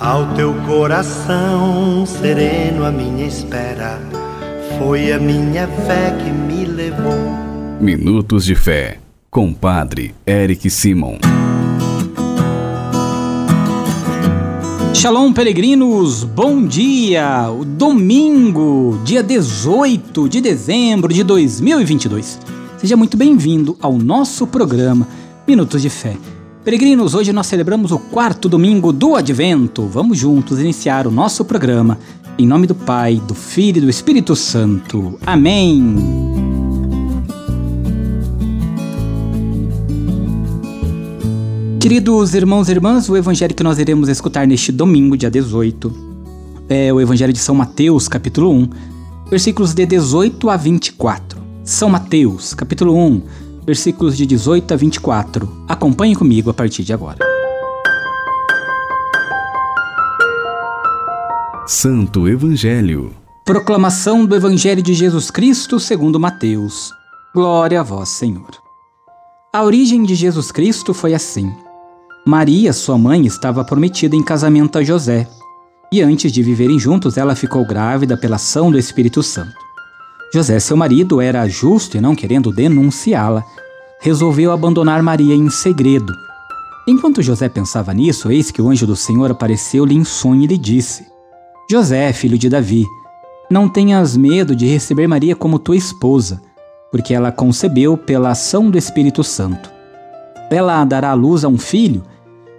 Ao teu coração sereno, a minha espera foi a minha fé que me levou. Minutos de Fé, com Padre Eric Simon. Shalom, peregrinos, bom dia! O domingo, dia 18 de dezembro de 2022. Seja muito bem-vindo ao nosso programa Minutos de Fé. Peregrinos, hoje nós celebramos o quarto domingo do Advento. Vamos juntos iniciar o nosso programa. Em nome do Pai, do Filho e do Espírito Santo. Amém. Queridos irmãos e irmãs, o evangelho que nós iremos escutar neste domingo, dia 18, é o evangelho de São Mateus, capítulo 1, versículos de 18 a 24. São Mateus, capítulo 1, versículos de 18 a 24. Acompanhe comigo a partir de agora. Santo Evangelho. Proclamação do Evangelho de Jesus Cristo segundo Mateus. Glória a vós, Senhor. A origem de Jesus Cristo foi assim. Maria, sua mãe, estava prometida em casamento a José, e antes de viverem juntos, ela ficou grávida pela ação do Espírito Santo. José, seu marido, era justo e não querendo denunciá-la, resolveu abandonar Maria em segredo. Enquanto José pensava nisso, eis que o anjo do Senhor apareceu-lhe em sonho e lhe disse: José, filho de Davi, não tenhas medo de receber Maria como tua esposa, porque ela concebeu pela ação do Espírito Santo. Ela dará à luz a um filho,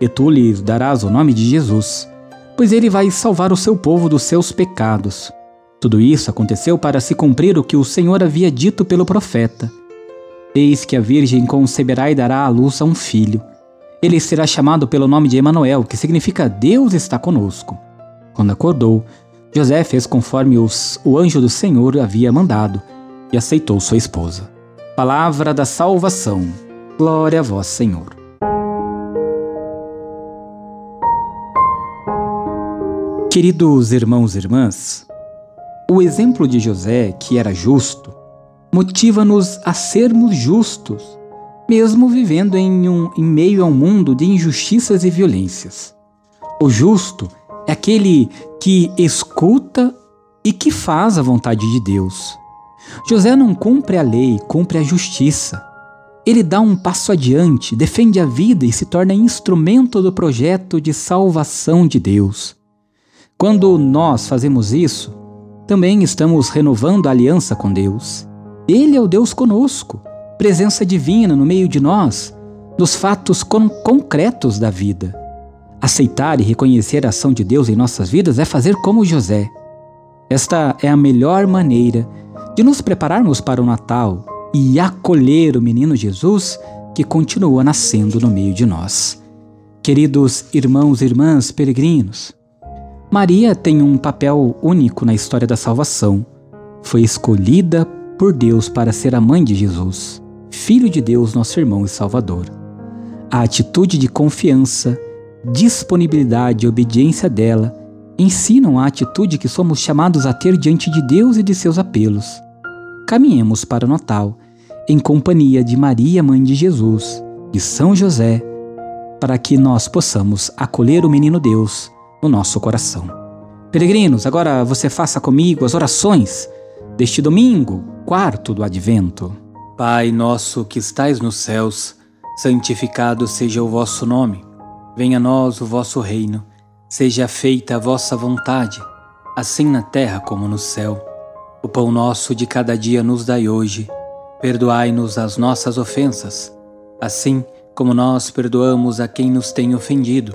e tu lhe darás o nome de Jesus, pois ele vai salvar o seu povo dos seus pecados. Tudo isso aconteceu para se cumprir o que o Senhor havia dito pelo profeta. Eis que a Virgem conceberá e dará à luz a um filho. Ele será chamado pelo nome de Emanuel, que significa Deus está conosco. Quando acordou, José fez conforme os, o anjo do Senhor havia mandado e aceitou sua esposa. Palavra da salvação. Glória a vós, Senhor. Queridos irmãos e irmãs, o exemplo de José, que era justo, motiva-nos a sermos justos, mesmo vivendo em, um, em meio a um mundo de injustiças e violências. O justo é aquele que escuta e que faz a vontade de Deus. José não cumpre a lei, cumpre a justiça. Ele dá um passo adiante, defende a vida e se torna instrumento do projeto de salvação de Deus. Quando nós fazemos isso, também estamos renovando a aliança com Deus. Ele é o Deus conosco, presença divina no meio de nós, nos fatos con concretos da vida. Aceitar e reconhecer a ação de Deus em nossas vidas é fazer como José. Esta é a melhor maneira de nos prepararmos para o Natal e acolher o menino Jesus que continua nascendo no meio de nós. Queridos irmãos e irmãs peregrinos, Maria tem um papel único na história da salvação. Foi escolhida por Deus para ser a mãe de Jesus, Filho de Deus, nosso irmão e Salvador. A atitude de confiança, disponibilidade e obediência dela ensinam a atitude que somos chamados a ter diante de Deus e de seus apelos. Caminhemos para o Natal em companhia de Maria, mãe de Jesus, e São José, para que nós possamos acolher o menino Deus no nosso coração. Peregrinos, agora você faça comigo as orações deste domingo, quarto do Advento. Pai nosso que estais nos céus, santificado seja o vosso nome. Venha a nós o vosso reino. Seja feita a vossa vontade, assim na terra como no céu. O pão nosso de cada dia nos dai hoje. Perdoai-nos as nossas ofensas, assim como nós perdoamos a quem nos tem ofendido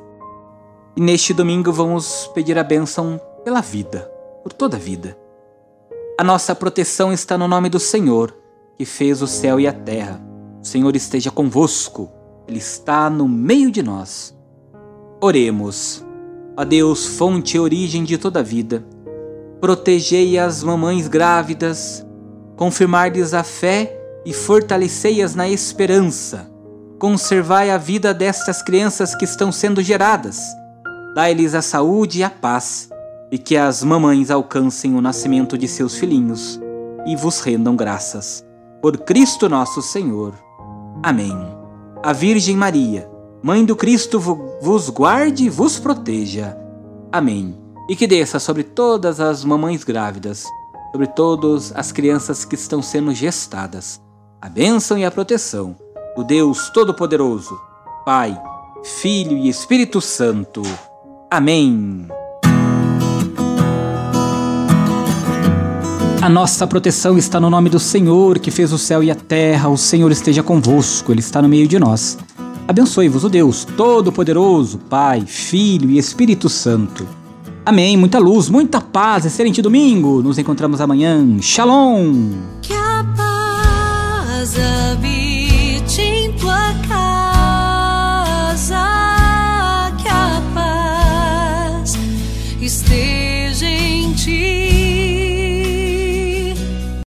E neste domingo vamos pedir a bênção pela vida, por toda a vida. A nossa proteção está no nome do Senhor, que fez o céu e a terra. O Senhor esteja convosco, Ele está no meio de nós. Oremos. Ó Deus, fonte e origem de toda vida, protegei as mamães grávidas, confirmar-lhes a fé e fortalecei-as na esperança. Conservai a vida destas crianças que estão sendo geradas. Dai-lhes a saúde e a paz, e que as mamães alcancem o nascimento de seus filhinhos e vos rendam graças. Por Cristo nosso Senhor. Amém. A Virgem Maria, Mãe do Cristo, vos guarde e vos proteja. Amém. E que desça sobre todas as mamães grávidas, sobre todas as crianças que estão sendo gestadas, a bênção e a proteção do Deus Todo-Poderoso, Pai, Filho e Espírito Santo. Amém. A nossa proteção está no nome do Senhor, que fez o céu e a terra. O Senhor esteja convosco, Ele está no meio de nós. Abençoe-vos o Deus Todo-Poderoso, Pai, Filho e Espírito Santo. Amém. Muita luz, muita paz. Excelente domingo. Nos encontramos amanhã. Shalom. Que a paz habite